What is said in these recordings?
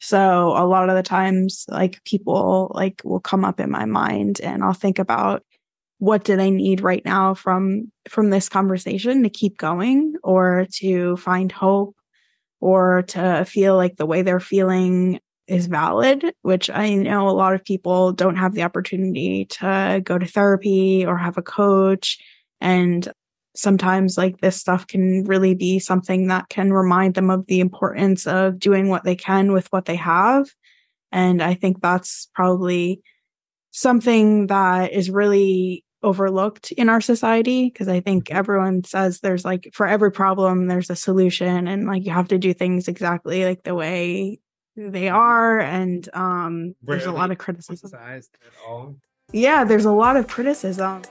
So a lot of the times, like people like will come up in my mind and I'll think about what do they need right now from from this conversation to keep going or to find hope or to feel like the way they're feeling is valid, which I know a lot of people don't have the opportunity to go to therapy or have a coach. And sometimes like this stuff can really be something that can remind them of the importance of doing what they can with what they have. And I think that's probably something that is really overlooked in our society because I think mm-hmm. everyone says there's like for every problem there's a solution and like you have to do things exactly like the way they mm-hmm. are and um there's a lot of criticism. Yeah, there's a lot of criticism.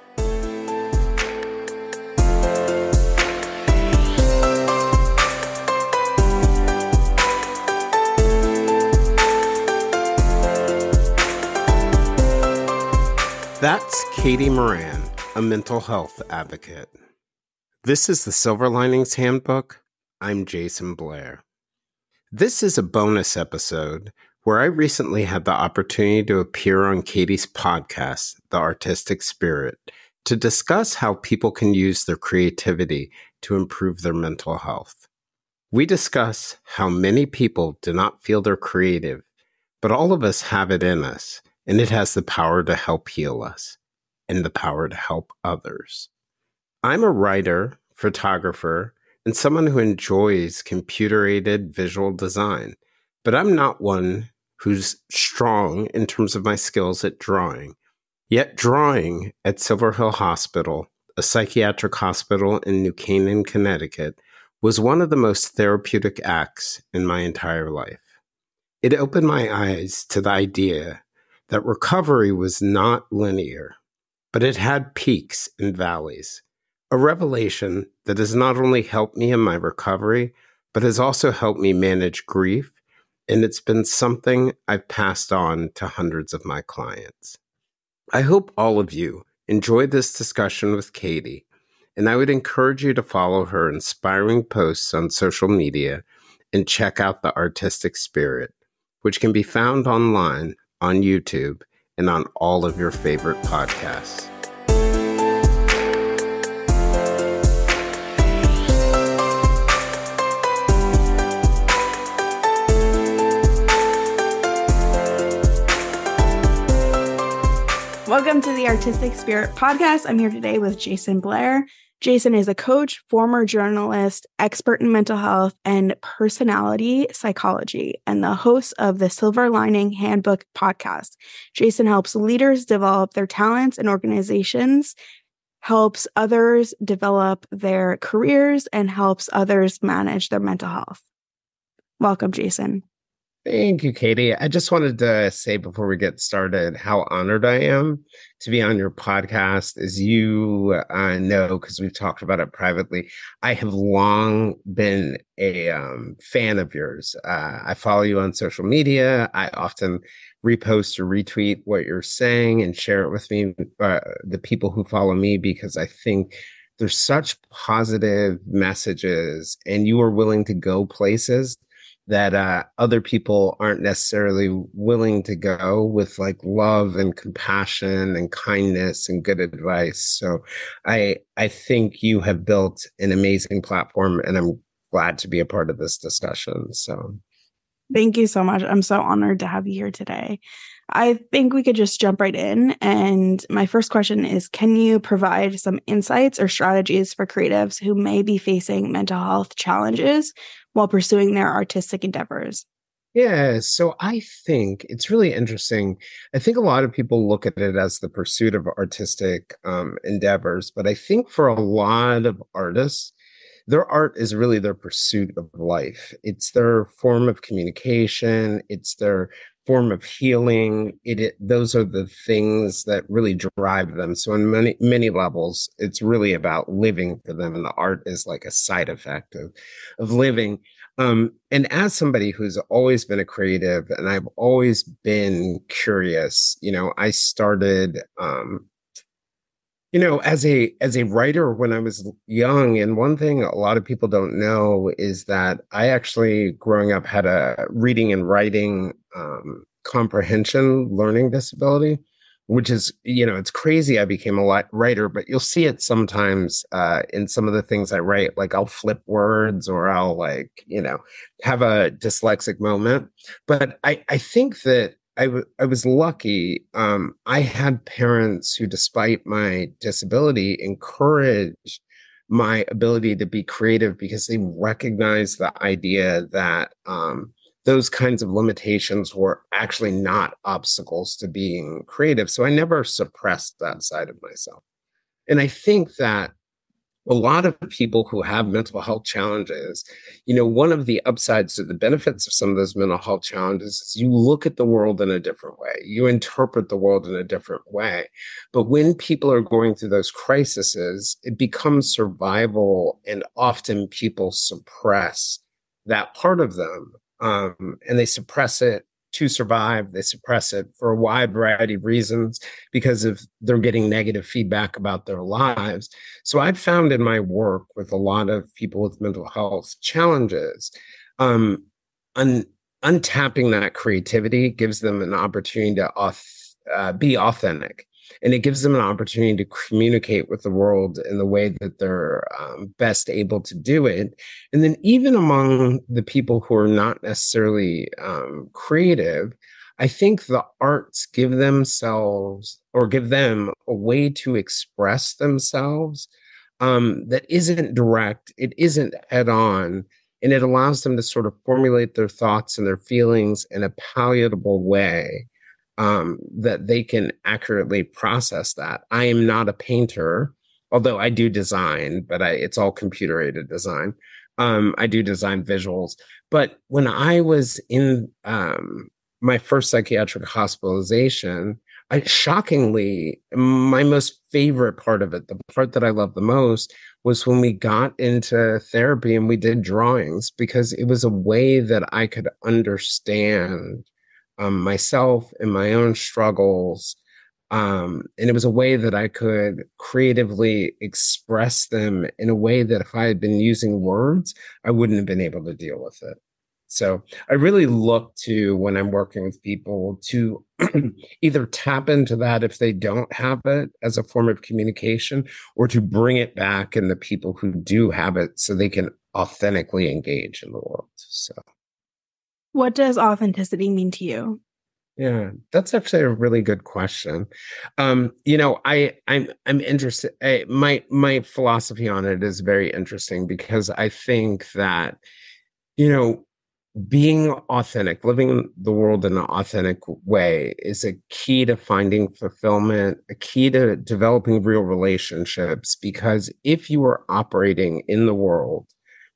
That's Katie Moran, a mental health advocate. This is the Silver Linings Handbook. I'm Jayson Blair. This is a bonus episode where I recently had the opportunity to appear on Katie's podcast, The Artistic Spirit, to discuss how people can use their creativity to improve their mental health. We discuss how many people do not feel they're creative, but all of us have it in us and it has the power to help heal us and the power to help others. I'm a writer, photographer, and someone who enjoys computer aided visual design, but I'm not one who's strong in terms of my skills at drawing. Yet, drawing at Silver Hill Hospital, a psychiatric hospital in New Canaan, Connecticut, was one of the most therapeutic acts in my entire life. It opened my eyes to the idea that recovery was not linear, but it had peaks and valleys. A revelation that has not only helped me in my recovery, but has also helped me manage grief. And it's been something I've passed on to hundreds of my clients. I hope all of you enjoyed this discussion with Katie, and I would encourage you to follow her inspiring posts on social media and check out The Artistic Spirit, which can be found online on YouTube, and on all of your favorite podcasts. Welcome to the Artistic Spirit Podcast. I'm here today with Jayson Blair. Jayson is a coach, former journalist, expert in mental health and personality psychology, and the host of the Silver Lining Handbook podcast. Jayson helps leaders develop their talents and organizations, helps others develop their careers, and helps others manage their mental health. Welcome, Jayson. Thank you, Katie. I just wanted to say before we get started how honored I am to be on your podcast. As you uh, know, because we've talked about it privately, I have long been a um, fan of yours. Uh, I follow you on social media. I often repost or retweet what you're saying and share it with me, uh, the people who follow me, because I think there's such positive messages and you are willing to go places that uh, other people aren't necessarily willing to go with like love and compassion and kindness and good advice. So I I think you have built an amazing platform and I'm glad to be a part of this discussion. So thank you so much. I'm so honored to have you here today. I think we could just jump right in. And my first question is Can you provide some insights or strategies for creatives who may be facing mental health challenges while pursuing their artistic endeavors? Yeah, so I think it's really interesting. I think a lot of people look at it as the pursuit of artistic um, endeavors, but I think for a lot of artists, their art is really their pursuit of life. It's their form of communication, it's their form of healing. It, it, those are the things that really drive them. So on many many levels, it's really about living for them, and the art is like a side effect of of living. Um, and as somebody who's always been a creative, and I've always been curious, you know, I started um, You know, as a as a writer when I was young, and one thing a lot of people don't know is that I actually growing up had a reading and writing um, comprehension learning disability, which is you know it's crazy. I became a writer, but you'll see it sometimes uh, in some of the things I write. Like I'll flip words, or I'll like you know have a dyslexic moment. But I I think that I, w- I was lucky. Um, I had parents who, despite my disability, encouraged my ability to be creative because they recognized the idea that um, those kinds of limitations were actually not obstacles to being creative. So I never suppressed that side of myself. And I think that a lot of people who have mental health challenges, you know, one of the upsides or the benefits of some of those mental health challenges is you look at the world in a different way. You interpret the world in a different way. But when people are going through those crises, it becomes survival, and often people suppress that part of them. Um, and they suppress it to survive. They suppress it for a wide variety of reasons because of they're getting negative feedback about their lives. So I've found in my work with a lot of people with mental health challenges, um, un- untapping that creativity gives them an opportunity to auth- uh, be authentic and it gives them an opportunity to communicate with the world in the way that they're um, best able to do it. And then even among the people who are not necessarily um, creative i think the arts give themselves or give them a way to express themselves um, that isn't direct it isn't head on and it allows them to sort of formulate their thoughts and their feelings in a palatable way um, that they can accurately process that. I am not a painter, although I do design, but I, it's all computer aided design. Um, I do design visuals. But when I was in um, my first psychiatric hospitalization, I shockingly, my most favorite part of it, the part that I love the most, was when we got into therapy and we did drawings because it was a way that I could understand um, myself and my own struggles. Um, and it was a way that I could creatively express them in a way that if I had been using words, I wouldn't have been able to deal with it. So I really look to when I'm working with people to either tap into that if they don't have it as a form of communication or to bring it back in the people who do have it so they can authentically engage in the world. So what does authenticity mean to you? Yeah, that's actually a really good question. Um, you know, I I'm I'm interested. I, my my philosophy on it is very interesting because I think that you know being authentic, living the world in an authentic way is a key to finding fulfillment, a key to developing real relationships. Because if you are operating in the world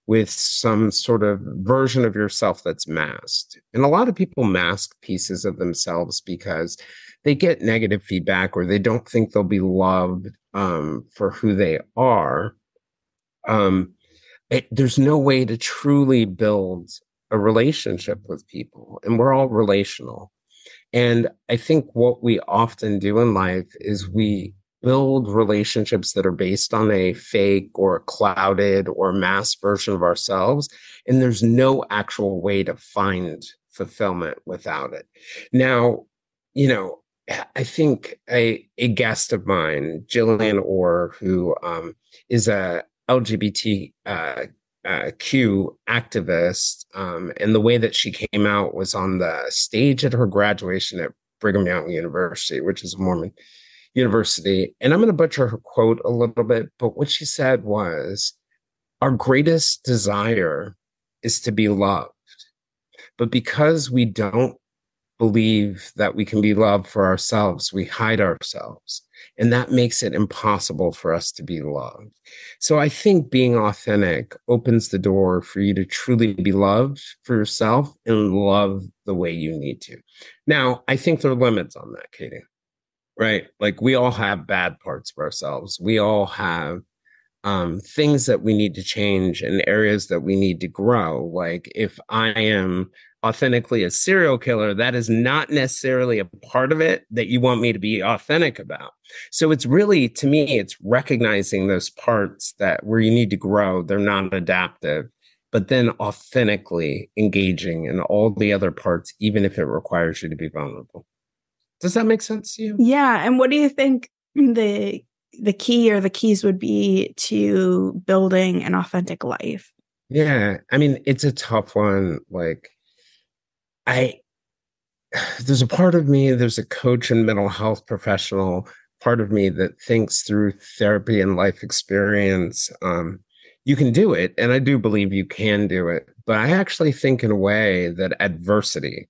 with some sort of version of yourself that's masked. And a lot of people mask pieces of themselves because they get negative feedback or they don't think they'll be loved um, for who they are. Um, it, there's no way to truly build a relationship with people, and we're all relational. And I think what we often do in life is we build relationships that are based on a fake or clouded or mass version of ourselves. And there's no actual way to find fulfillment without it. Now, you know, I think a, a guest of mine, Jillian Orr, who um, is a LGBTQ uh, uh, activist, um, and the way that she came out was on the stage at her graduation at Brigham Young University, which is a Mormon University. And I'm going to butcher her quote a little bit, but what she said was Our greatest desire is to be loved. But because we don't believe that we can be loved for ourselves, we hide ourselves. And that makes it impossible for us to be loved. So I think being authentic opens the door for you to truly be loved for yourself and love the way you need to. Now, I think there are limits on that, Katie right? Like we all have bad parts of ourselves. We all have um, things that we need to change and areas that we need to grow. Like if I am authentically a serial killer, that is not necessarily a part of it that you want me to be authentic about. So it's really, to me, it's recognizing those parts that where you need to grow, they're not adaptive, but then authentically engaging in all the other parts, even if it requires you to be vulnerable. Does that make sense to you? Yeah. And what do you think the the key or the keys would be to building an authentic life? Yeah. I mean, it's a tough one. Like I there's a part of me, there's a coach and mental health professional part of me that thinks through therapy and life experience. Um, you can do it. And I do believe you can do it. But I actually think in a way that adversity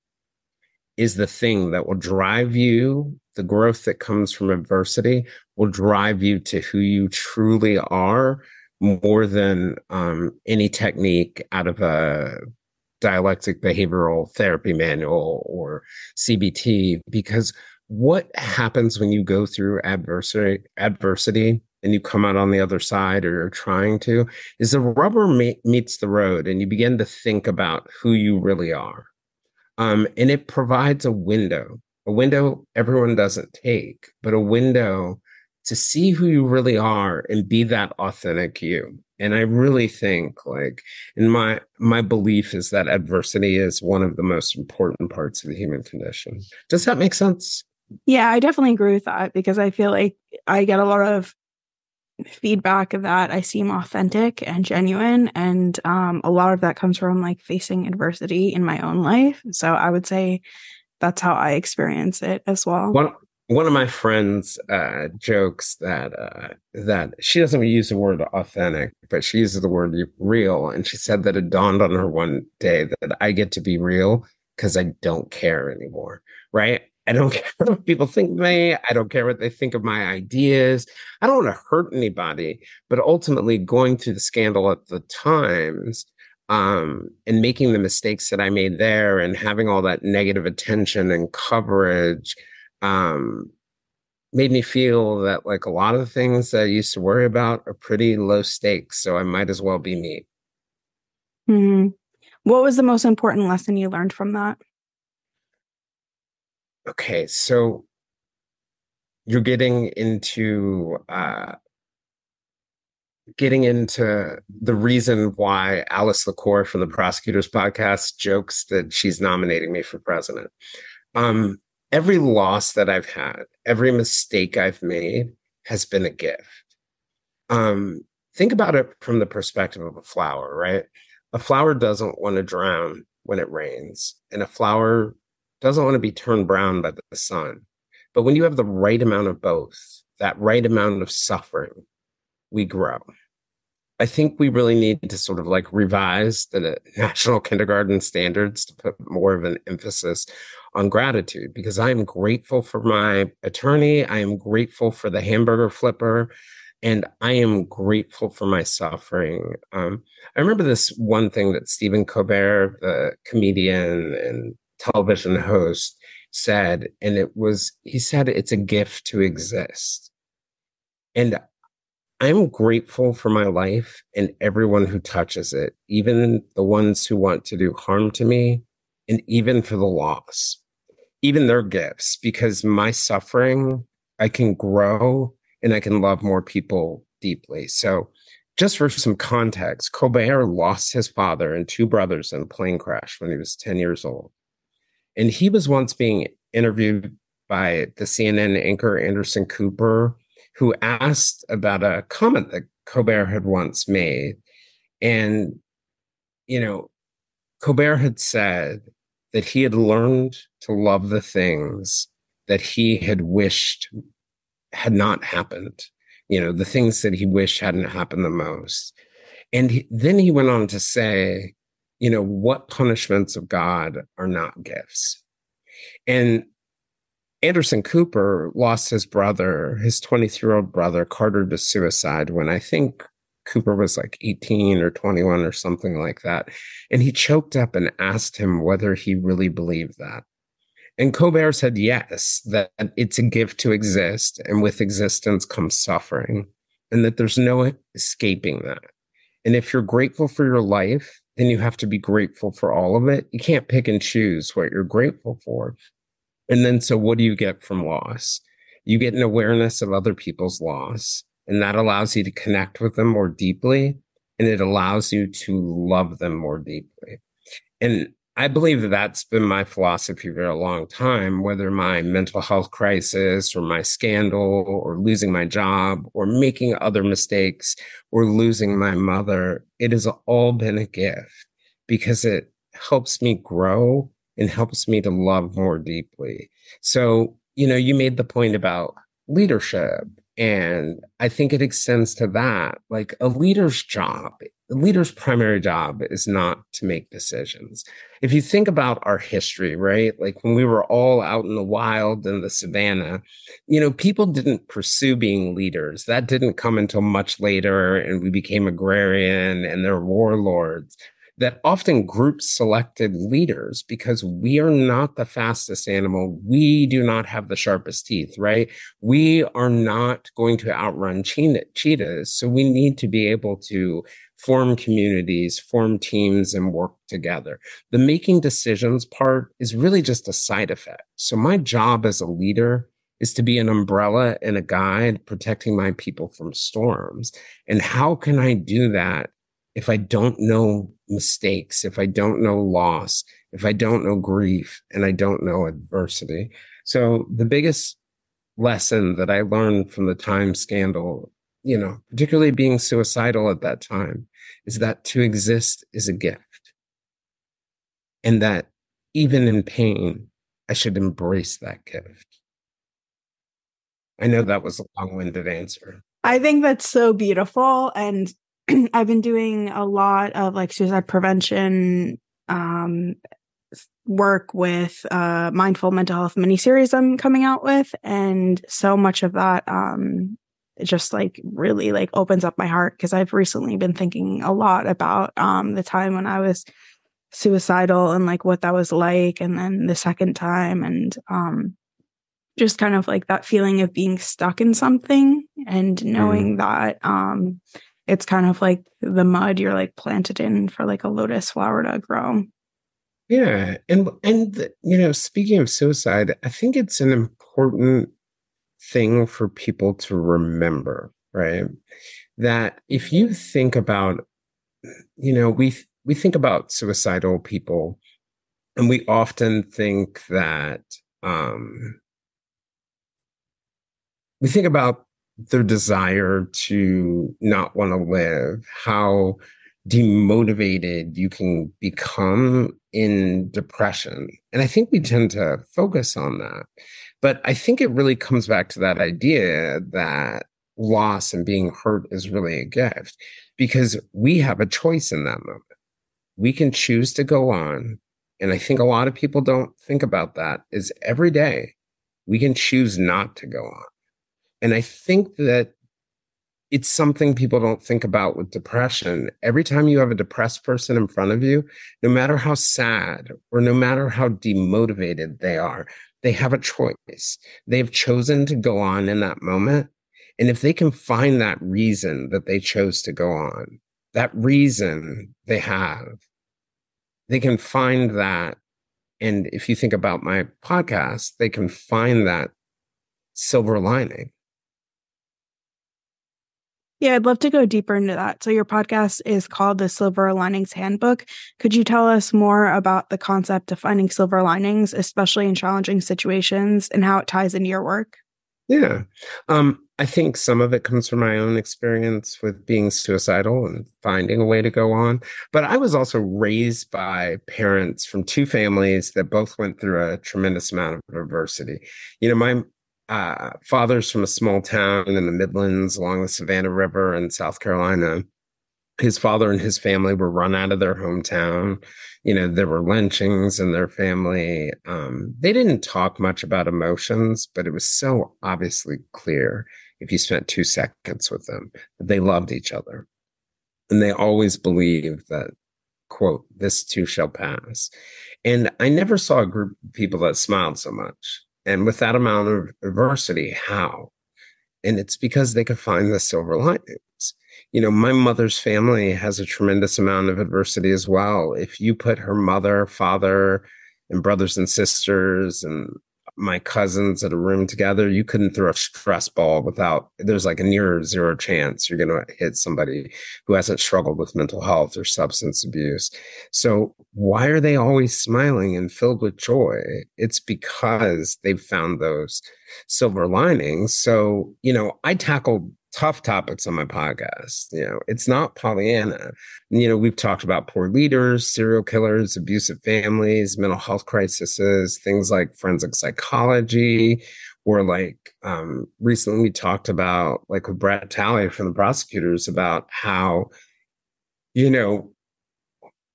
is the thing that will drive you. The growth that comes from adversity will drive you to who you truly are more than um, any technique out of a dialectic behavioral therapy manual or CBT because what happens when you go through adversity adversity and you come out on the other side or you're trying to is the rubber meets the road and you begin to think about who you really are um, and it provides a window a window everyone doesn't take but a window to see who you really are and be that authentic you. And i really think like in my my belief is that adversity is one of the most important parts of the human condition. Does that make sense? Yeah i definitely agree with that because i feel like i get a lot of feedback that i seem authentic and genuine and um, a lot of that comes from like facing adversity in my own life so i would say that's how i experience it as well one, one of my friends uh, jokes that uh, that she doesn't use the word authentic, but she uses the word real. And she said that it dawned on her one day that I get to be real because I don't care anymore. Right? I don't care what people think of me. I don't care what they think of my ideas. I don't want to hurt anybody. But ultimately, going through the scandal at the Times um, and making the mistakes that I made there and having all that negative attention and coverage um, made me feel that like a lot of the things that I used to worry about are pretty low stakes. So I might as well be me. hmm What was the most important lesson you learned from that? Okay, so you're getting into uh, getting into the reason why Alice LaCour from the Prosecutors Podcast jokes that she's nominating me for president. Um, every loss that I've had, every mistake I've made has been a gift. Um, think about it from the perspective of a flower, right? A flower doesn't want to drown when it rains, and a flower doesn't want to be turned brown by the sun. But when you have the right amount of both, that right amount of suffering, we grow. I think we really need to sort of like revise the national kindergarten standards to put more of an emphasis on gratitude because I am grateful for my attorney. I am grateful for the hamburger flipper. And I am grateful for my suffering. Um, I remember this one thing that Stephen Colbert, the comedian and television host, said. And it was, he said, it's a gift to exist. And I'm grateful for my life and everyone who touches it, even the ones who want to do harm to me, and even for the loss even their gifts because my suffering, I can grow and I can love more people deeply. So, just for some context, Colbert lost his father and two brothers in a plane crash when he was 10 years old. And he was once being interviewed by the CNN anchor Anderson Cooper, who asked about a comment that Colbert had once made. And, you know, Colbert had said that he had learned to love the things that he had wished had not happened, you know, the things that he wished hadn't happened the most. And he, then he went on to say, you know, what punishments of God are not gifts? And Anderson Cooper lost his brother, his 23 year old brother, Carter, to suicide when I think Cooper was like 18 or 21 or something like that. And he choked up and asked him whether he really believed that. And Colbert said yes, that it's a gift to exist, and with existence comes suffering, and that there's no escaping that. And if you're grateful for your life then you have to be grateful for all of it. You can't pick and choose what you're grateful for. And then, so what do you get from loss? You get an awareness of other people's loss, and that allows you to connect with them more deeply, and it allows you to love them more deeply. And I believe that that's been my philosophy for a long time, whether my mental health crisis or my scandal or losing my job or making other mistakes or losing my mother. It has all been a gift because it helps me grow and helps me to love more deeply. So, you know, you made the point about leadership and I think it extends to that. Like a leader's job, a leader's primary job is not to make decisions. If you think about our history, right? Like when we were all out in the wild in the savannah, you know, people didn't pursue being leaders. That didn't come until much later and we became agrarian and they're warlords that often groups selected leaders because we are not the fastest animal. We do not have the sharpest teeth, right? We are not going to outrun cheetahs. So we need to be able to form communities, form teams, and work together. The making decisions part is really just a side effect. So my job as a leader is to be an umbrella and a guide protecting my people from storms. And how can I do that if I don't know mistakes, if I don't know loss, if I don't know grief, and I don't know adversity. So the biggest lesson that I learned from the time scandal, you know, particularly being suicidal at that time, is that to exist is a gift. And that even in pain, I should embrace that gift. I know that was a long winded answer. I think that's so beautiful. And I've been doing a lot of like suicide prevention um, work with uh, mindful mental health mini series I'm coming out with, and so much of that um, just like really like opens up my heart because I've recently been thinking a lot about um, the time when I was suicidal and like what that was like, and then the second time, and um, just kind of like that feeling of being stuck in something and knowing mm. that um it's kind of like the mud you're like planted in for like a lotus flower to grow. Yeah, and and you know, speaking of suicide, I think it's an important thing for people to remember, right? That if you think about you know, we we think about suicidal people and we often think that um we think about their desire to not want to live, how demotivated you can become in depression. And I think we tend to focus on that. But I think it really comes back to that idea that loss and being hurt is really a gift because we have a choice in that moment. We can choose to go on. And I think a lot of people don't think about that is every day we can choose not to go on. And I think that it's something people don't think about with depression. Every time you have a depressed person in front of you, no matter how sad or no matter how demotivated they are, they have a choice. They've chosen to go on in that moment. And if they can find that reason that they chose to go on, that reason they have, they can find that. And if you think about my podcast, they can find that silver lining. Yeah, I'd love to go deeper into that. So, your podcast is called The Silver Linings Handbook. Could you tell us more about the concept of finding silver linings, especially in challenging situations, and how it ties into your work? Yeah. Um, I think some of it comes from my own experience with being suicidal and finding a way to go on. But I was also raised by parents from two families that both went through a tremendous amount of adversity. You know, my uh, father's from a small town in the Midlands along the Savannah River in South Carolina. His father and his family were run out of their hometown. You know, there were lynchings in their family. Um, they didn't talk much about emotions, but it was so obviously clear if you spent two seconds with them that they loved each other. And they always believed that, quote, this too shall pass. And I never saw a group of people that smiled so much and with that amount of adversity, how? And it's because they could find the silver linings. you know, my mother's family has a tremendous amount of adversity as well. If you put her mother, father, and brothers and sisters and my cousins at a room together, you couldn't throw a stress ball without there's like a near zero chance you're going to hit somebody who hasn't struggled with mental health or substance abuse. So, why are they always smiling and filled with joy? It's because they've found those silver linings. So, you know, I tackled tough topics on my podcast. You know, it's not Pollyanna. You know, we've talked about poor leaders, serial killers, abusive families, mental health crises, things like forensic psychology, or like um, recently we talked about, like with Brett Talley from the prosecutors, about how, you know,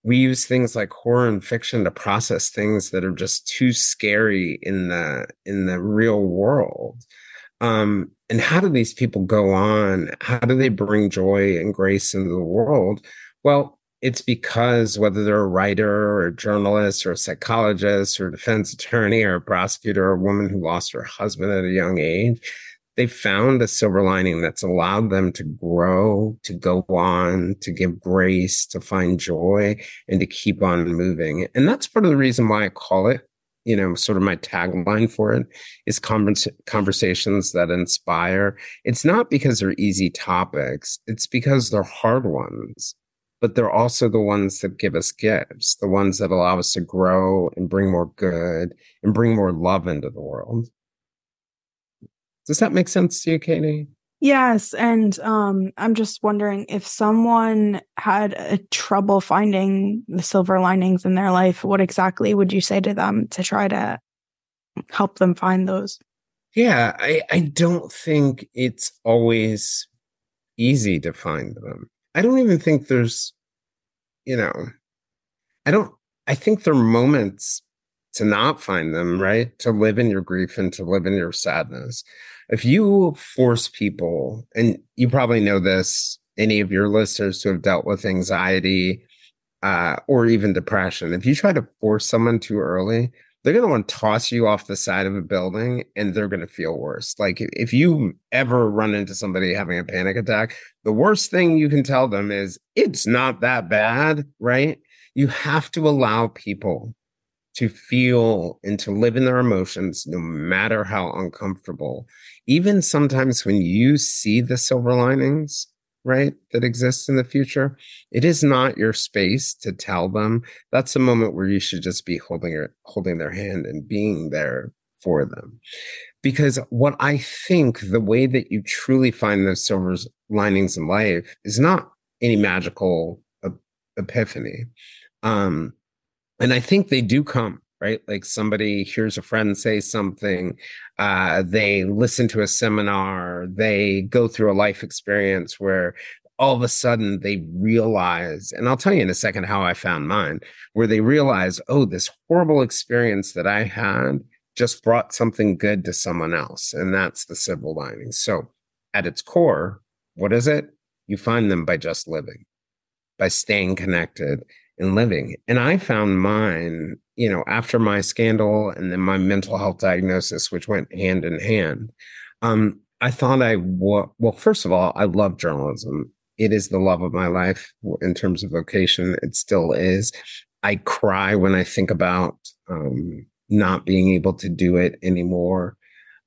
we use things like horror and fiction to process things that are just too scary in the in the real world um, and how do these people go on? How do they bring joy and grace into the world? Well, it's because whether they're a writer or a journalist or a psychologist or a defense attorney or a prosecutor or a woman who lost her husband at a young age, they found a silver lining that's allowed them to grow, to go on, to give grace, to find joy, and to keep on moving. And that's part of the reason why I call it you know, sort of my tagline for it is convers- conversations that inspire. It's not because they're easy topics, it's because they're hard ones, but they're also the ones that give us gifts, the ones that allow us to grow and bring more good and bring more love into the world. Does that make sense to you, Katie? Yes, and um, I'm just wondering if someone had a trouble finding the silver linings in their life, what exactly would you say to them to try to help them find those? Yeah, I, I don't think it's always easy to find them. I don't even think there's, you know, I don't, I think there are moments to not find them, right? To live in your grief and to live in your sadness if you force people, and you probably know this, any of your listeners who have dealt with anxiety uh, or even depression, if you try to force someone too early, they're going to want to toss you off the side of a building and they're going to feel worse. Like if you ever run into somebody having a panic attack, the worst thing you can tell them is it's not that bad, right? You have to allow people to feel and to live in their emotions, no matter how uncomfortable. Even sometimes when you see the silver linings, right, that exist in the future, it is not your space to tell them. That's a moment where you should just be holding your, holding their hand and being there for them. Because what I think the way that you truly find those silver linings in life is not any magical epiphany. Um, and I think they do come right? Like somebody hears a friend say something uh, they listen to a seminar they go through a life experience where all of a sudden they realize and i'll tell you in a second how i found mine where they realize oh this horrible experience that i had just brought something good to someone else and that's the silver lining. So at its core what is it? You find them by just living by staying connected and living. And I found mine, you know, after my scandal and then my mental health diagnosis, which went hand in hand. Um, I thought I w- well, first of all, I love journalism. It is the love of my life in terms of vocation. It still is. I cry when I think about um, not being able to do it anymore.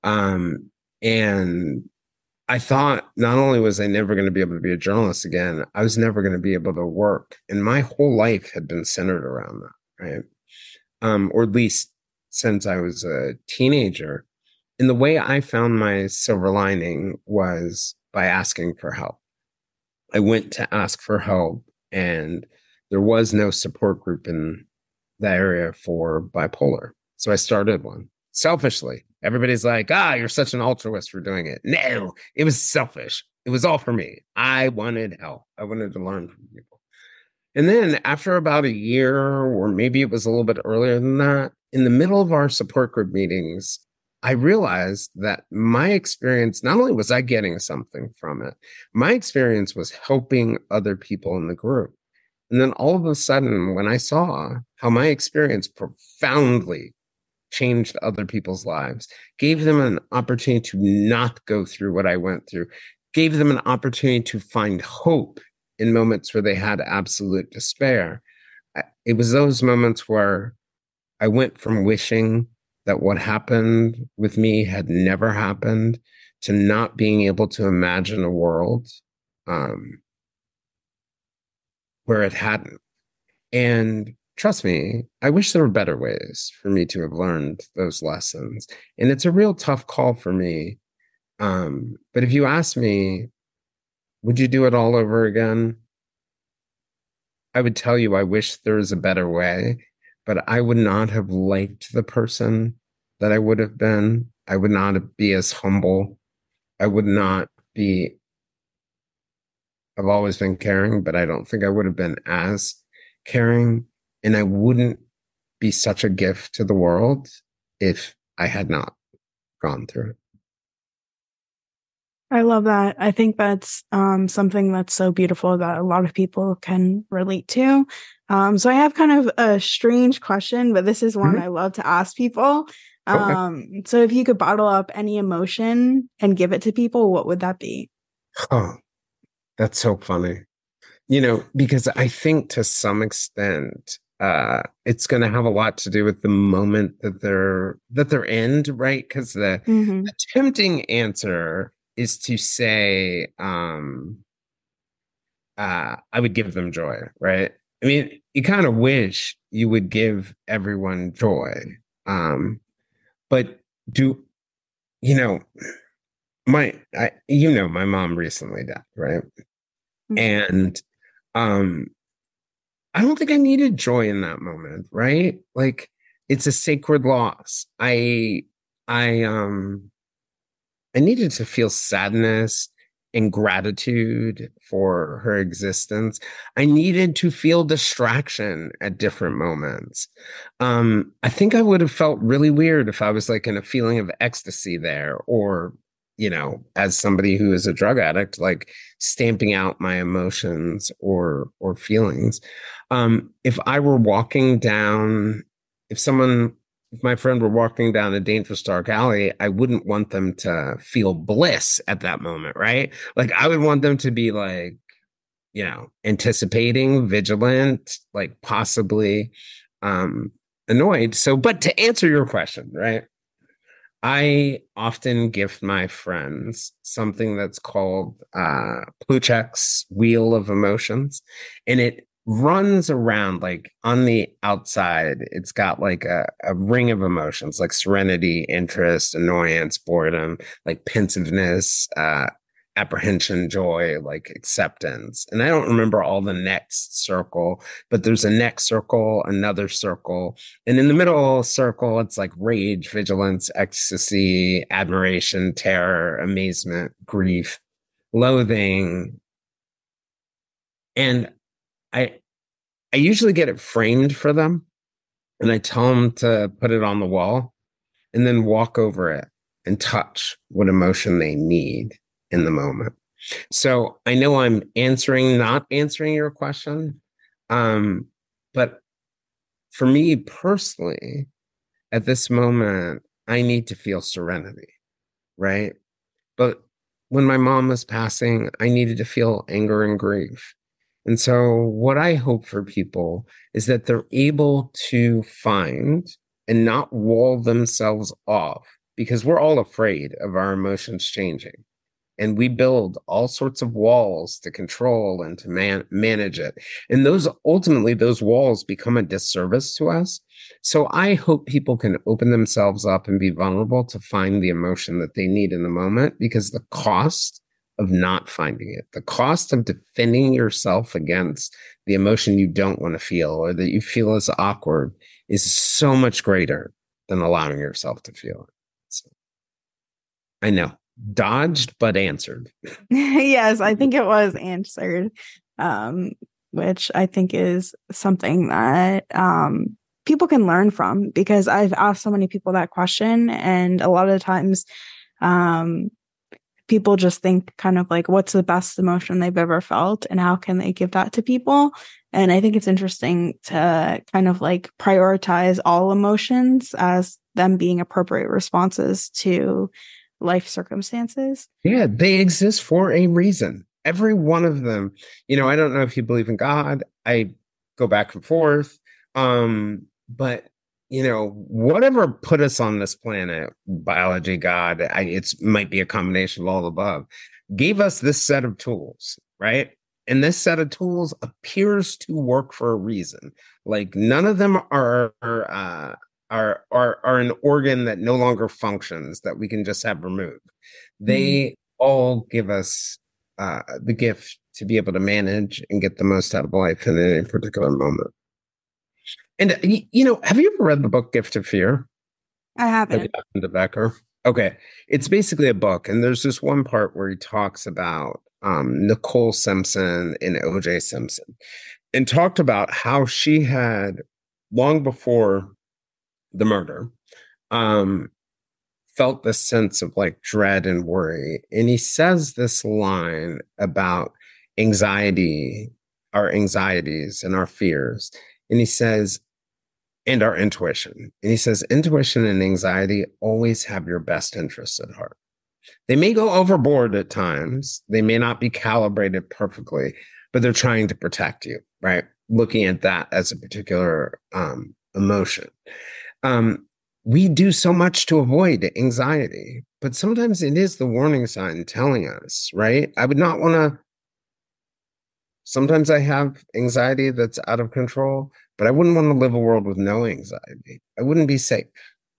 Um, and I thought not only was I never going to be able to be a journalist again, I was never going to be able to work. And my whole life had been centered around that, right? Um, or at least since I was a teenager. And the way I found my silver lining was by asking for help. I went to ask for help, and there was no support group in the area for bipolar. So I started one selfishly. Everybody's like, ah, you're such an altruist for doing it. No, it was selfish. It was all for me. I wanted help. I wanted to learn from people. And then after about a year, or maybe it was a little bit earlier than that, in the middle of our support group meetings, I realized that my experience, not only was I getting something from it, my experience was helping other people in the group. And then all of a sudden, when I saw how my experience profoundly changed other people's lives, gave them an opportunity to not go through what I went through, gave them an opportunity to find hope in moments where they had absolute despair. It was those moments where I went from wishing that what happened with me had never happened to not being able to imagine a world um, where it hadn't. And trust me, I wish there were better ways for me to have learned those lessons. And it's a real tough call for me. Um, but if you ask me, would you do it all over again? I would tell you I wish there was a better way, but I would not have liked the person that I would have been. I would not be as humble. I would not be I've always been caring, but I don't think I would have been as caring. And I wouldn't be such a gift to the world if I had not gone through it. I love that. I think that's um, something that's so beautiful that a lot of people can relate to. Um, so I have kind of a strange question, but this is one mm-hmm. I love to ask people. Okay. Um, so if you could bottle up any emotion and give it to people, what would that be? Oh, that's so funny. You know, because I think to some extent, uh, it's going to have a lot to do with the moment that they're that they're in, right? Because the, mm-hmm. the tempting answer is to say, um, uh, I would give them joy, right? I mean, you kind of wish you would give everyone joy, um, but do you know? My, I, you know, my mom recently died, right? Mm-hmm. And um I don't think I needed joy in that moment, right? Like it's a sacred loss. I I um I needed to feel sadness and gratitude for her existence. I needed to feel distraction at different moments. Um, I think I would have felt really weird if I was like in a feeling of ecstasy there or you know, as somebody who is a drug addict, like stamping out my emotions or or feelings. Um, if I were walking down, if someone, if my friend were walking down a dangerous dark alley, I wouldn't want them to feel bliss at that moment, right? Like I would want them to be like, you know, anticipating, vigilant, like possibly um annoyed. So, but to answer your question, right? I often gift my friends something that's called uh, Plutchik's Wheel of Emotions, and it runs around like on the outside. It's got like a, a ring of emotions like serenity, interest, annoyance, boredom, like pensiveness, uh, apprehension, joy, like acceptance. And I don't remember all the next circle, but there's a next circle, another circle. And in the middle circle, it's like rage, vigilance, ecstasy, admiration, terror, amazement, grief, loathing. And I I usually get it framed for them and I tell them to put it on the wall and then walk over it and touch what emotion they need in the moment. So I know I'm answering, not answering your question. Um, but for me personally, at this moment, I need to feel serenity, right? But when my mom was passing, I needed to feel anger and grief. And so, what I hope for people is that they're able to find and not wall themselves off because we're all afraid of our emotions changing. And we build all sorts of walls to control and to man- manage it. And those ultimately those walls become a disservice to us. So i hope people can open themselves up and be vulnerable to find the emotion that they need in the moment because the cost of not finding it. The cost of defending yourself against the emotion you don't want to feel or that you feel is awkward is so much greater than allowing yourself to feel it. So, i know. Dodged but answered. yes, I think it was answered, um, which I think is something that um, people can learn from because I've asked so many people that question, and a lot of the times, um, people just think kind of like, what's the best emotion they've ever felt, and how can they give that to people? And I think it's interesting to kind of like prioritize all emotions as them being appropriate responses to life circumstances. Yeah, they exist for a reason. Every one of them. You know, I don't know if you believe in God. I go back and forth. Um, but you know, whatever put us on this planet, biology, God, it might be a combination of all above, gave us this set of tools, right? And this set of tools appears to work for a reason. Like none of them are uh, are are are an organ that no longer functions that we can just have removed. They mm. all give us uh, the gift to be able to manage and get the most out of life in any particular moment. And you know, have you ever read the book Gift of Fear? I haven't. de Becker. Okay, it's basically a book, and there's this one part where he talks about um, Nicole Simpson and O.J. Simpson, and talked about how she had long before the murder um, felt this sense of like dread and worry, and he says this line about anxiety, our anxieties and our fears, and he says and our intuition. And he says, intuition and anxiety always have your best interests at heart. They may go overboard at times, they may not be calibrated perfectly, but they're trying to protect you, right? Looking at that as a particular um, emotion. Um, we do so much to avoid anxiety, but sometimes it is the warning sign telling us, right? I would not want to. Sometimes I have anxiety that's out of control, but I wouldn't want to live a world with no anxiety. I wouldn't be safe.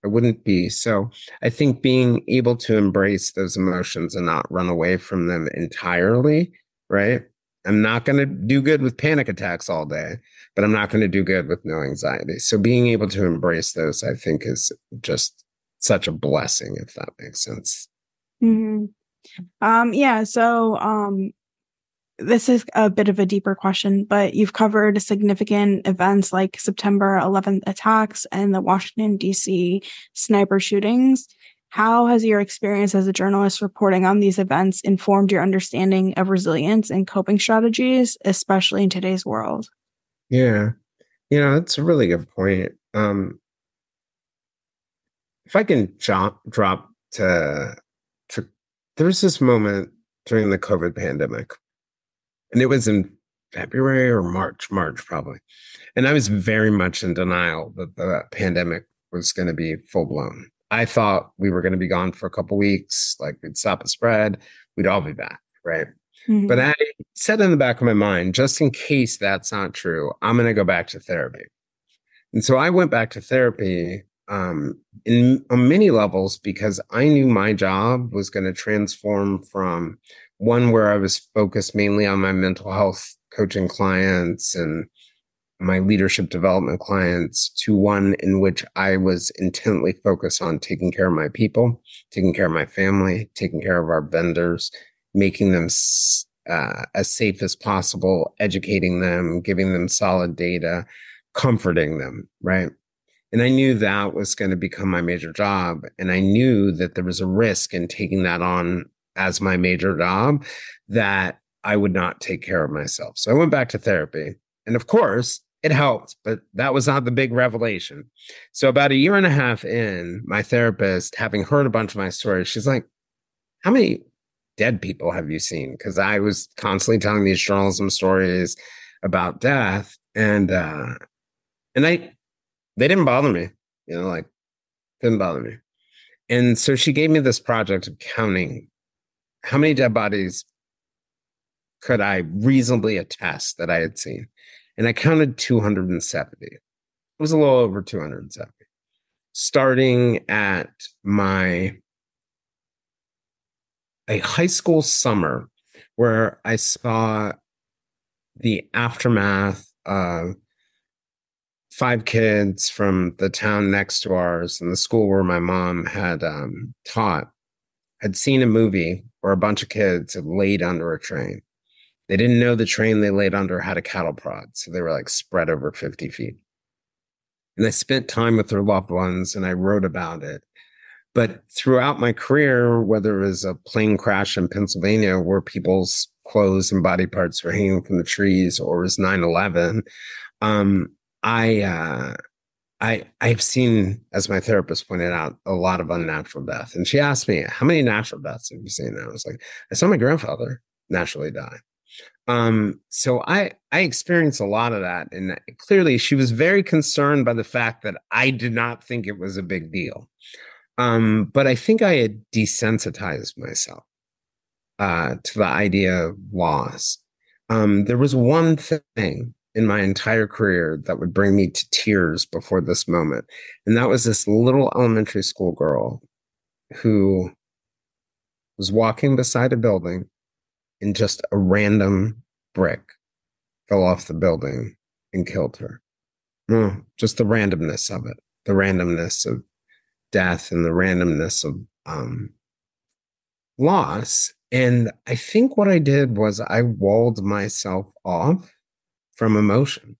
I wouldn't be. So I think being able to embrace those emotions and not run away from them entirely, right? I'm not going to do good with panic attacks all day, but I'm not going to do good with no anxiety. So being able to embrace those, I think, is just such a blessing, if that makes sense. Mm-hmm. Um, yeah. So um, this is a bit of a deeper question, but you've covered significant events like September 11th attacks and the Washington, D.C. sniper shootings. How has your experience as a journalist reporting on these events informed your understanding of resilience and coping strategies, especially in today's world? Yeah, you know, that's a really good point. Um, if I can jump, drop to, to, there was this moment during the COVID pandemic and it was in February or March, March probably. And I was very much in denial that the pandemic was going to be full blown. I thought we were going to be gone for a couple weeks, like we'd stop the spread, we'd all be back, right? Mm-hmm. But I said in the back of my mind, just in case that's not true, I'm going to go back to therapy. And so I went back to therapy um, in on many levels because I knew my job was going to transform from one where I was focused mainly on my mental health coaching clients and my leadership development clients to one in which I was intently focused on taking care of my people, taking care of my family, taking care of our vendors, making them uh, as safe as possible, educating them, giving them solid data, comforting them, right? And I knew that was going to become my major job. And I knew that there was a risk in taking that on as my major job that I would not take care of myself. So I went back to therapy. And of course, it helped, but that was not the big revelation. So about a year and a half in, my therapist, having heard a bunch of my stories, she's like, How many dead people have you seen? Because I was constantly telling these journalism stories about death. And uh and I they didn't bother me, you know, like didn't bother me. And so she gave me this project of counting how many dead bodies could I reasonably attest that I had seen? And I counted 270. It was a little over 270. Starting at my a high school summer where I saw the aftermath of five kids from the town next to ours and the school where my mom had um, taught had seen a movie where a bunch of kids had laid under a train. They didn't know the train they laid under had a cattle prod, so they were like spread over 50 feet. And I spent time with their loved ones and I wrote about it. But throughout my career, whether it was a plane crash in Pennsylvania where people's clothes and body parts were hanging from the trees or it was 9 11, um, I, uh, I I've seen, as my therapist pointed out, a lot of unnatural death. And she asked me, "How many natural deaths have you seen?" And I was like, "I saw my grandfather naturally die." Um, so I I experienced a lot of that, and clearly she was very concerned by the fact that I did not think it was a big deal. Um, but I think I had desensitized myself uh, to the idea of loss. Um, there was one thing in my entire career that would bring me to tears before this moment. And that was this little elementary school girl who was walking beside a building and just a random brick fell off the building and killed her. Oh, just the randomness of it, the randomness of death and the randomness of um, loss. And I think what I did was I walled myself off from emotion.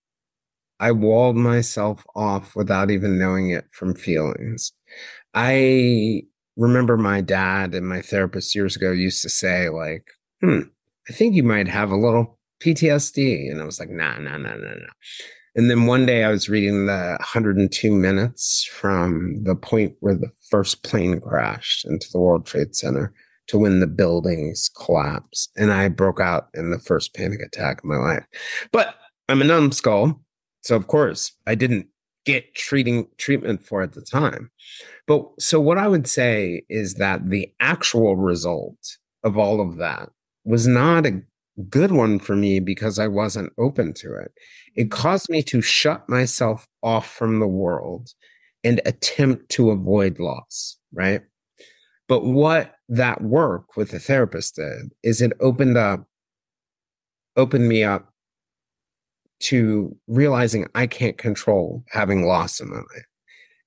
I walled myself off without even knowing it from feelings. I remember my dad and my therapist years ago used to say, like, hmm, I think you might have a little PTSD. And I was like, nah, nah, nah, nah, nah. And then one day I was reading the 102 minutes from the point where the first plane crashed into the World Trade Center to when the buildings collapsed. And I broke out in the first panic attack of my life. But I'm a numbskull. So of course I didn't get treating treatment for at the time. But so what I would say is that the actual result of all of that was not a good one for me because I wasn't open to it. It caused me to shut myself off from the world and attempt to avoid loss, right? But what that work with the therapist did is it opened up opened me up to realizing I can't control having loss in my life.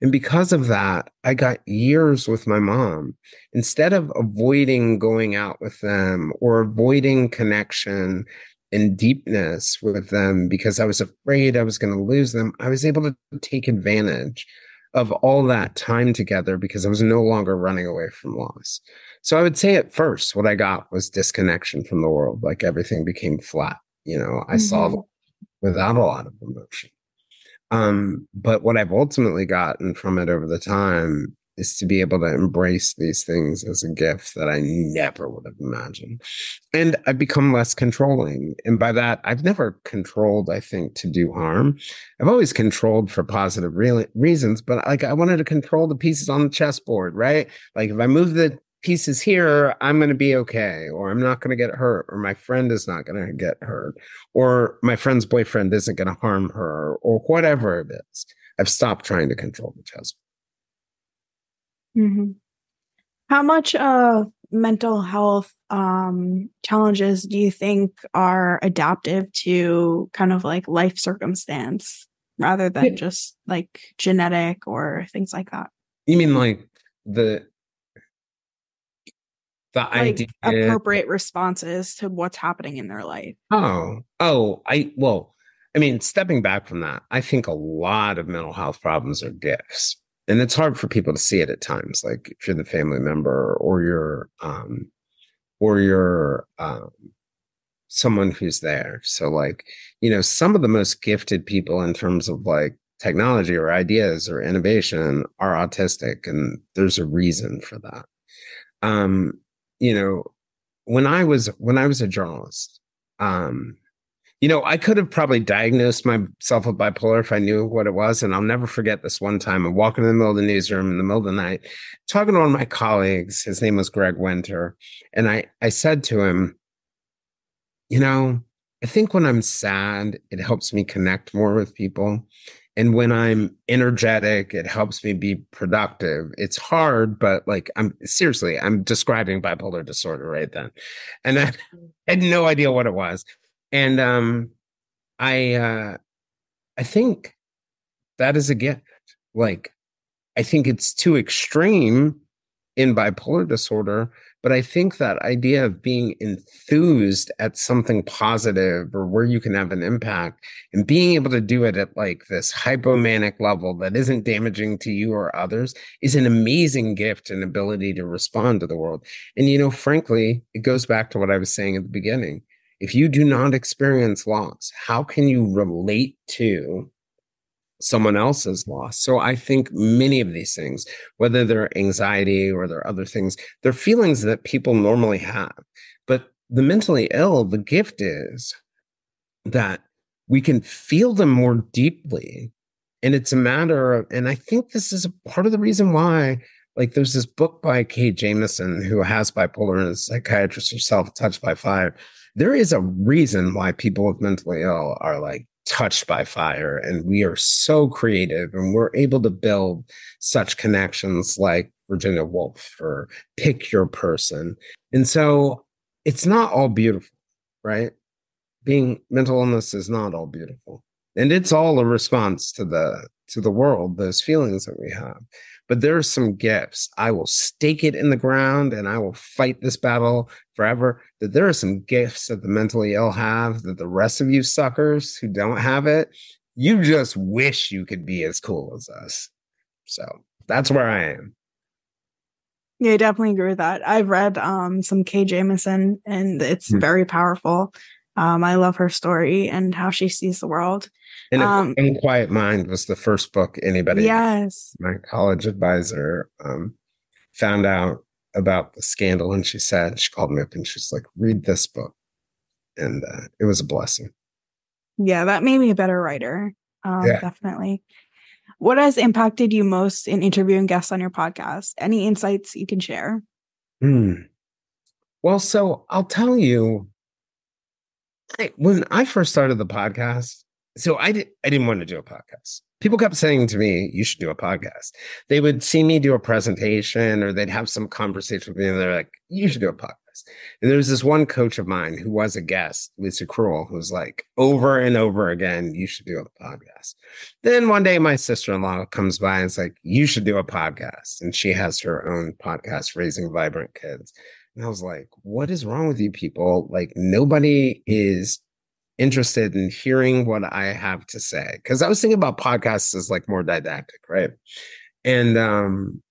And because of that, I got years with my mom. Instead of avoiding going out with them or avoiding connection and deepness with them because I was afraid I was going to lose them, I was able to take advantage of all that time together because I was no longer running away from loss. So I would say at first, what I got was disconnection from the world. Like everything became flat. You know, I mm-hmm. saw without a lot of emotion. Um, but what I've ultimately gotten from it over the time is to be able to embrace these things as a gift that I never would have imagined. And I've become less controlling. And by that, I've never controlled, I think, to do harm. I've always controlled for positive re- reasons, but like I wanted to control the pieces on the chessboard, right? Like if I move the pieces here, I'm going to be okay, or I'm not going to get hurt, or my friend is not going to get hurt, or my friend's boyfriend isn't going to harm her, or whatever it is. I've stopped trying to control the chess. Mm-hmm. How much of mental health um, challenges do you think are adaptive to kind of like life circumstance rather than yeah. just like genetic or things like that? You mean like the the like idea appropriate responses to what's happening in their life. Oh, oh, I well, I mean, stepping back from that, I think a lot of mental health problems are gifts. And it's hard for people to see it at times, like if you're the family member or you're um or you're um someone who's there. So like, you know, some of the most gifted people in terms of like technology or ideas or innovation are autistic and there's a reason for that. Um, you know, when I was when I was a journalist, um, you know, I could have probably diagnosed myself with bipolar if I knew what it was. And I'll never forget this one time. I'm walking in the middle of the newsroom in the middle of the night, talking to one of my colleagues. His name was Greg Winter. And I, I said to him, you know, I think when I'm sad, it helps me connect more with people. And when I'm energetic, it helps me be productive. It's hard, but like I'm seriously, I'm describing bipolar disorder right then. And I had no idea what it was. And um I uh I think that is a gift. Like I think it's too extreme in bipolar disorder but I think that idea of being enthused at something positive or where you can have an impact and being able to do it at like this hypomanic level that isn't damaging to you or others is an amazing gift and ability to respond to the world. And, you know, frankly, it goes back to what I was saying at the beginning. If you do not experience loss, how can you relate to someone else's loss. So I think many of these things, whether they're anxiety or they're other things, they're feelings that people normally have. But the mentally ill, the gift is that we can feel them more deeply. And it's a matter of, and I think this is a part of the reason why, like, there's this book by Kay Jamison, who has bipolar and is a psychiatrist herself, Touched by Fire. There is a reason why people with mentally ill are like touched by fire and we are so creative and we're able to build such connections like Virginia Woolf or pick your person. And so it's not all beautiful, right? Being mental illness is not all beautiful. And it's all a response to the to the world, those feelings that we have. But there are some gifts. I will stake it in the ground and I will fight this battle forever. That there are some gifts that the mentally ill have that the rest of you suckers who don't have it, you just wish you could be as cool as us. So that's where I am. Yeah, I definitely agree with that. I've read um, some Kay Jamison and it's mm-hmm. very powerful. Um, I love her story and how she sees the world. And um, An Unquiet Mind was the first book anybody, yes, my college advisor, um, found out about the scandal. And she said, she called me up and she's like, read this book. And uh, it was a blessing. Yeah, that made me a better writer. Um, yeah. Definitely. What has impacted you most in interviewing guests on your podcast? Any insights you can share? Hmm. Well, so I'll tell you, I, when I first started the podcast, so I did I didn't want to do a podcast. People kept saying to me, you should do a podcast. They would see me do a presentation or they'd have some conversation with me and they're like, you should do a podcast. And there was this one coach of mine who was a guest, Lisa Cruel, who was like over and over again, you should do a podcast. Then one day my sister-in-law comes by and is like, you should do a podcast. And she has her own podcast, Raising Vibrant Kids. And I was like, what is wrong with you people? Like nobody is interested in hearing what I have to say. Cause I was thinking about podcasts as like more didactic, right? And um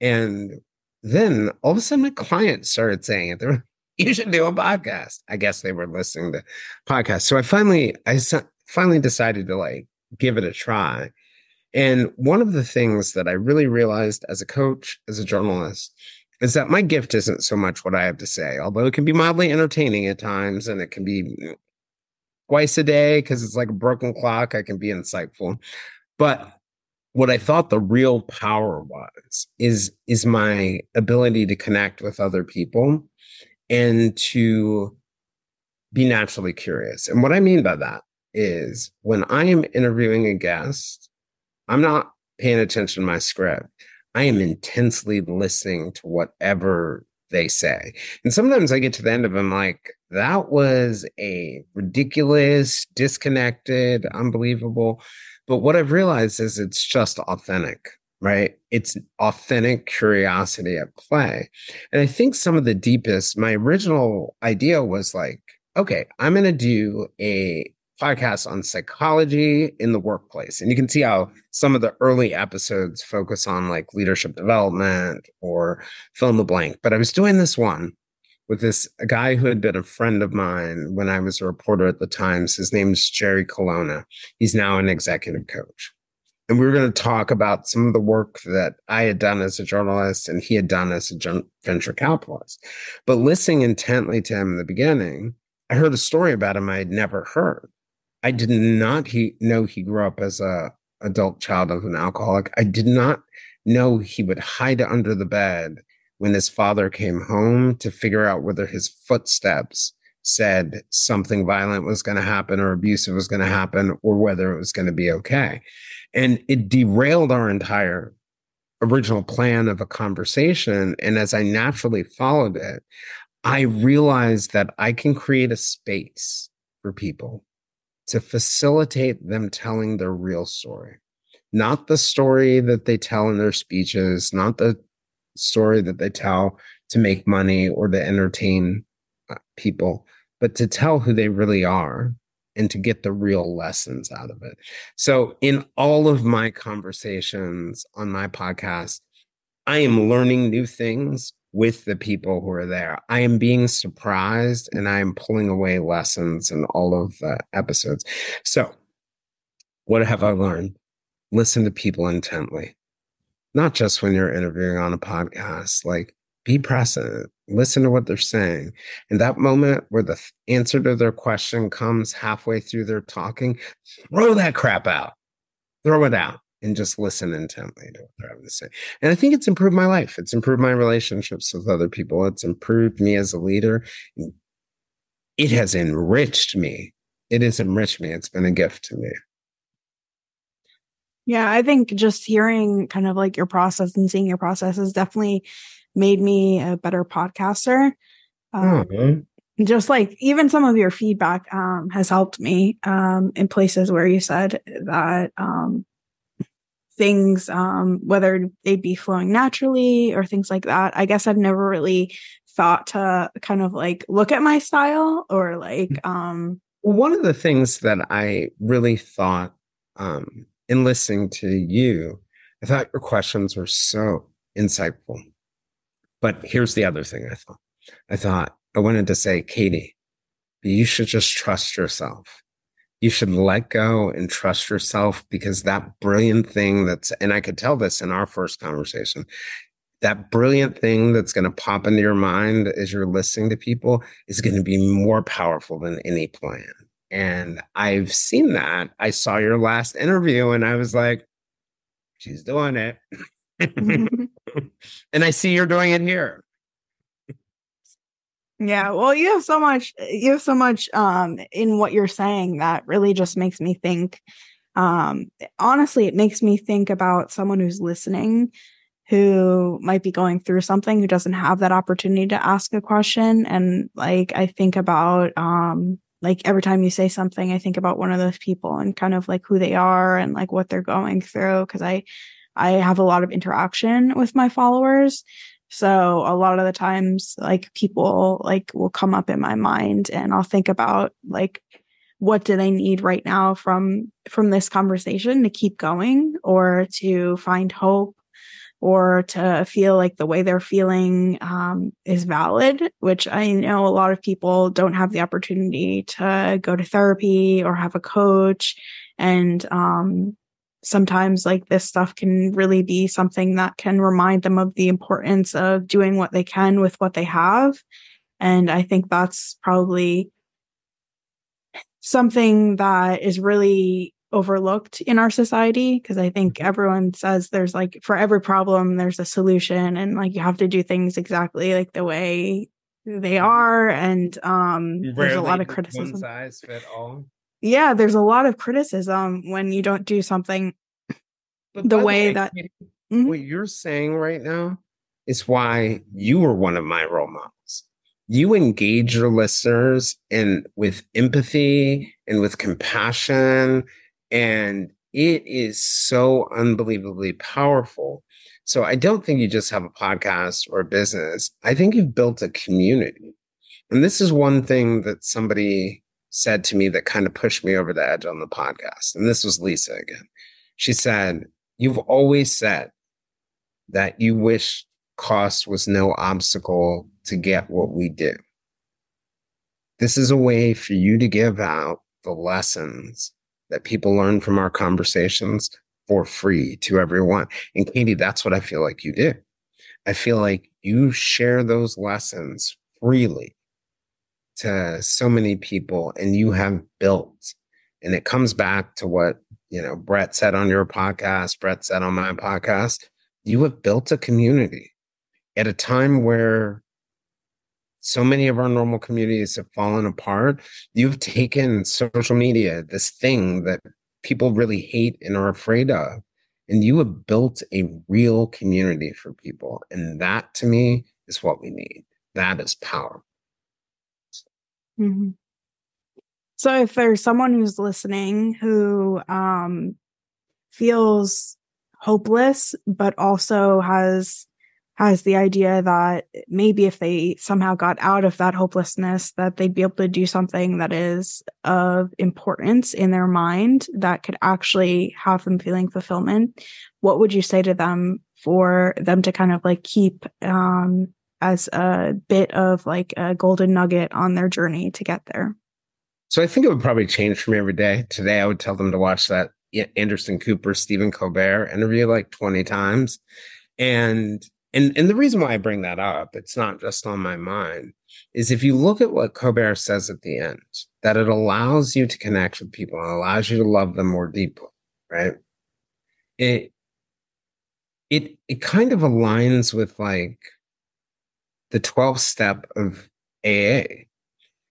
and then all of a sudden my clients started saying it. They were, you should do a podcast. I guess they were listening to podcasts. So I finally I finally decided to like give it a try. And one of the things that I really realized as a coach, as a journalist, is that my gift isn't so much what I have to say, although it can be mildly entertaining at times and it can be twice a day because it's like a broken clock. I can be insightful. But what I thought the real power was is is my ability to connect with other people and to be naturally curious. And what I mean by that is when I am interviewing a guest, I'm not paying attention to my script. I am intensely listening to whatever they say. And sometimes I get to the end of them like, that was a ridiculous, disconnected, unbelievable. But what I've realized is it's just authentic, right? It's authentic curiosity at play. And I think some of the deepest, my original idea was like, okay, I'm going to do a podcast on psychology in the workplace. And you can see how some of the early episodes focus on like leadership development or fill in the blank. But I was doing this one with this guy who had been a friend of mine when I was a reporter at the Times. His name is Jerry Colonna. He's now an executive coach. And we were going to talk about some of the work that I had done as a journalist and he had done as a venture capitalist. But listening intently to him in the beginning, I heard a story about him I had never heard. I did not he know he grew up as a adult child of an alcoholic. I did not know he would hide under the bed when his father came home to figure out whether his footsteps said something violent was going to happen or abusive was going to happen or whether it was going to be okay. And it derailed our entire original plan of a conversation. And as I naturally followed it, I realized that I can create a space for people to facilitate them telling their real story, not the story that they tell in their speeches, not the story that they tell to make money or to entertain uh, people, but to tell who they really are and to get the real lessons out of it. So, in all of my conversations on my podcast, I am learning new things with the people who are there. I am being surprised and I am pulling away lessons in all of the episodes. So What have I learned? Listen to people intently, not just when you're interviewing on a podcast. Like, be present, listen to what they're saying. And that moment where the answer to their question comes halfway through their talking, throw that crap out, throw it out, and just listen intently to what they're having to say. And I think it's improved my life. It's improved my relationships with other people. It's improved me as a leader. It has enriched me. It has enriched me. It's been a gift to me. Yeah, I think just hearing kind of like your process and seeing your process has definitely made me a better podcaster. Um, mm-hmm. Just like even some of your feedback um, has helped me um, in places where you said that um, things, um, whether they'd be flowing naturally or things like that. I guess I've never really thought to kind of like look at my style or like. Mm. Um, one of the things that I really thought um, in listening to you, I thought your questions were so insightful. But here's the other thing I thought. I thought I wanted to say, Katie, you should just trust yourself. You should let go and trust yourself because that brilliant thing that's, and I could tell this in our first conversation, that brilliant thing that's going to pop into your mind as you're listening to people is going to be more powerful than any plan. And I've seen that. I saw your last interview and I was like, she's doing it. and I see you're doing it here. Yeah, well, you have so much you have so much um in what you're saying that really just makes me think um honestly it makes me think about someone who's listening who might be going through something who doesn't have that opportunity to ask a question and like I think about um like every time you say something I think about one of those people and kind of like who they are and like what they're going through cuz I I have a lot of interaction with my followers. So a lot of the times like people like will come up in my mind and I'll think about like what do they need right now from from this conversation to keep going or to find hope or to feel like the way they're feeling um, is valid, which I know a lot of people don't have the opportunity to go to therapy or have a coach. And um, sometimes like this stuff can really be something that can remind them of the importance of doing what they can with what they have. And I think that's probably something that is really overlooked in our society because I think mm-hmm. everyone says there's like for every problem there's a solution and like you have to do things exactly like the way they mm-hmm. are and um there's a lot of criticism. One size fit all yeah, there's a lot of criticism when you don't do something but the way, way that mm-hmm. what you're saying right now is why you were one of my role models. You engage your listeners and with empathy and with compassion and it is so unbelievably powerful. So I don't think you just have a podcast or a business. I think you've built a community. And this is one thing that somebody said to me that kind of pushed me over the edge on the podcast. And this was Lisa again. She said, You've always said that you wish cost was no obstacle to get what we do. This is a way for you to give out the lessons that people learn from our conversations for free to everyone. And Katie, that's what I feel like you do. I feel like you share those lessons freely to so many people and you have built and it comes back to what you know brett said on your podcast brett said on my podcast you have built a community at a time where so many of our normal communities have fallen apart. You've taken social media this thing that people really hate and are afraid of and you have built a real community for people. And that to me is what we need. That is power Mm-hmm. So if there's someone who's listening who um, feels hopeless, but also has has the idea that maybe if they somehow got out of that hopelessness, that they'd be able to do something that is of importance in their mind that could actually have them feeling fulfillment. What would you say to them for them to kind of like keep um, as a bit of like a golden nugget on their journey to get there? So I think it would probably change for me every day. Today, I would tell them to watch that Anderson Cooper, Stephen Colbert interview like 20 times. And and and the reason why I bring that up, it's not just on my mind, is if you look at what Colbert says at the end, that it allows you to connect with people and allows you to love them more deeply, right? It it it kind of aligns with like the 12th step of AA.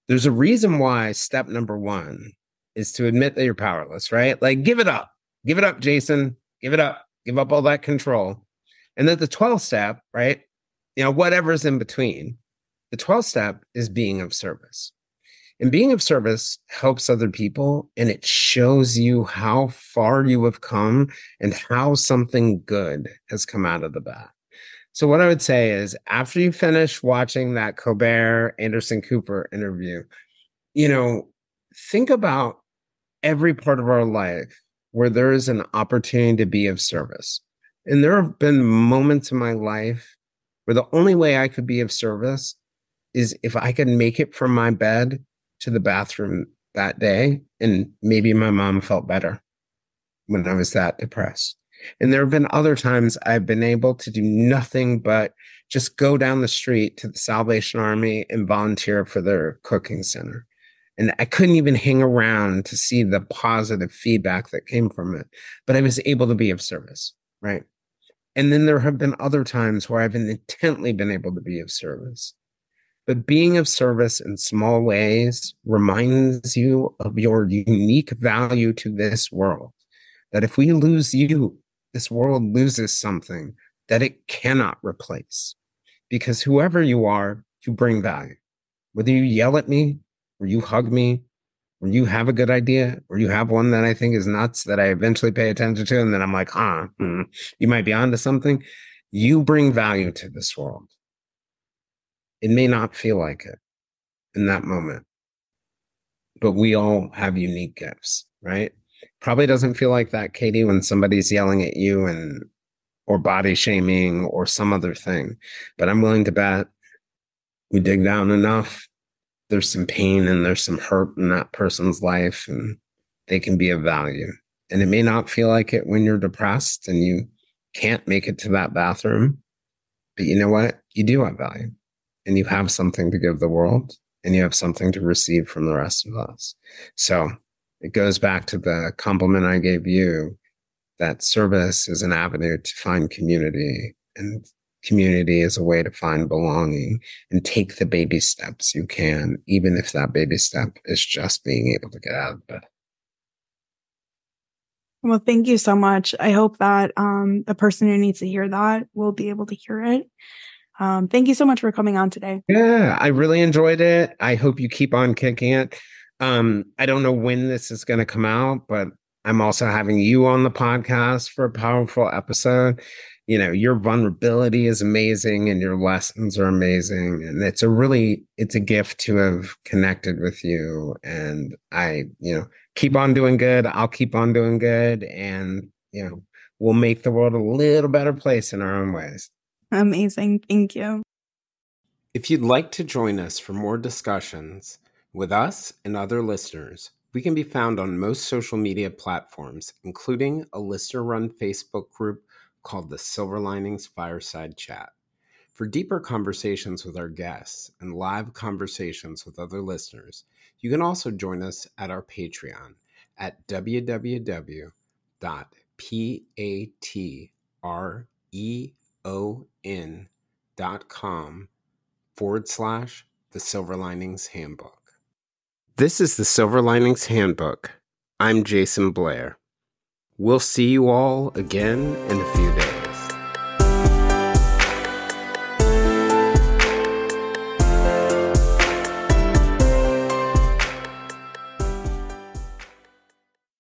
There's a reason why step number one is to admit that you're powerless, right? Like, give it up. Give it up, Jayson. Give it up. Give up all that control. And then the 12th step, right? You know, whatever's in between, the 12th step is being of service. And being of service helps other people and it shows you how far you have come and how something good has come out of the bat. So, what I would say is after you finish watching that Colbert Anderson Cooper interview, you know, think about every part of our life where there is an opportunity to be of service. And there have been moments in my life where the only way I could be of service is if I could make it from my bed to the bathroom that day. And maybe my mom felt better when I was that depressed. And there have been other times I've been able to do nothing but just go down the street to the Salvation Army and volunteer for their cooking center. And I couldn't even hang around to see the positive feedback that came from it, but I was able to be of service, right? And then there have been other times where I've intently been able to be of service. But being of service in small ways reminds you of your unique value to this world. That if we lose you, this world loses something that it cannot replace. Because whoever you are, you bring value. Whether you yell at me, or you hug me, or you have a good idea, or you have one that I think is nuts that I eventually pay attention to, and then I'm like, huh, hmm, you might be onto something. You bring value to this world. It may not feel like it in that moment, but we all have unique gifts, right? Probably doesn't feel like that, Katie, when somebody's yelling at you and or body shaming or some other thing. But I'm willing to bet we dig down enough there's some pain and there's some hurt in that person's life and they can be of value. And it may not feel like it when you're depressed and you can't make it to that bathroom. But you know what? You do have value and you have something to give the world and you have something to receive from the rest of us. So it goes back to the compliment I gave you that service is an avenue to find community and community is a way to find belonging and take the baby steps you can, even if that baby step is just being able to get out of bed. Well, thank you so much. I hope that um, the person who needs to hear that will be able to hear it. Um, thank you so much for coming on today. Yeah, I really enjoyed it. I hope you keep on kicking it. Um, I don't know when this is going to come out, but I'm also having you on the podcast for a powerful episode. You know your vulnerability is amazing and your lessons are amazing and it's a really it's a gift to have connected with you and i you know keep on doing good i'll keep on doing good and you know we'll make the world a little better place in our own ways. Amazing thank you. If you'd like to join us for more discussions with us and other listeners we can be found on most social media platforms including a listener run facebook group called the Silver Linings Fireside Chat. For deeper conversations with our guests and live conversations with other listeners, you can also join us at our Patreon at www.patreon.com forward slash the Silver Linings Handbook. This is the Silver Linings Handbook. I'm Jayson Blair. We'll see you all again in a few days.